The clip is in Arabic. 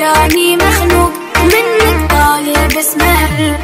راني مخنوق منك طالب اسمر